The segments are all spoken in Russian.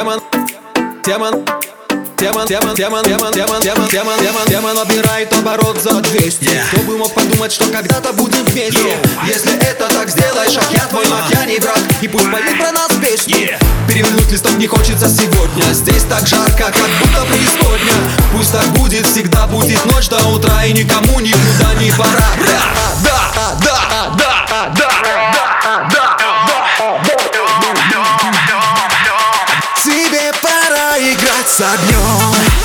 Тема Тема, тема, тема, тема, тема, тема, тема, тема, тема набирает оборот за 200 Yeah. Кто бы мог подумать, что когда-то будем вместе. Yo. Если это так сделаешь, а я твой маг, я не враг. И пусть поет про нас песню Yeah. Перевернуть листок не хочется сегодня. Здесь так жарко, как будто преисподня. Пусть так будет, всегда будет ночь до утра И никому никуда не пора с огнем.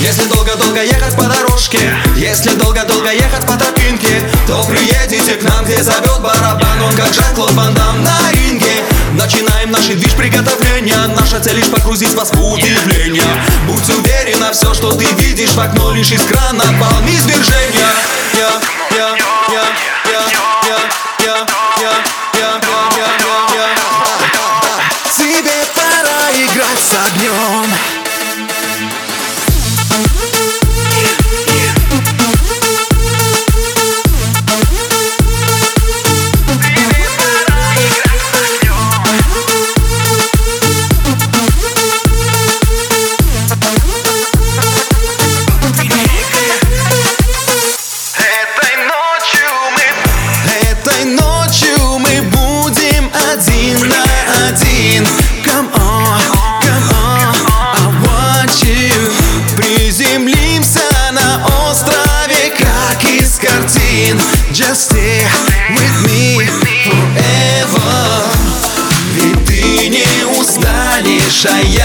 Если долго-долго ехать по дорожке Если долго-долго ехать по тропинке То приедете к нам, где зовет барабан. Он как удивление Будь уверена, все, что ты видишь в окно Лишь из крана извержения. Я, Ведь ты не устанешь, а я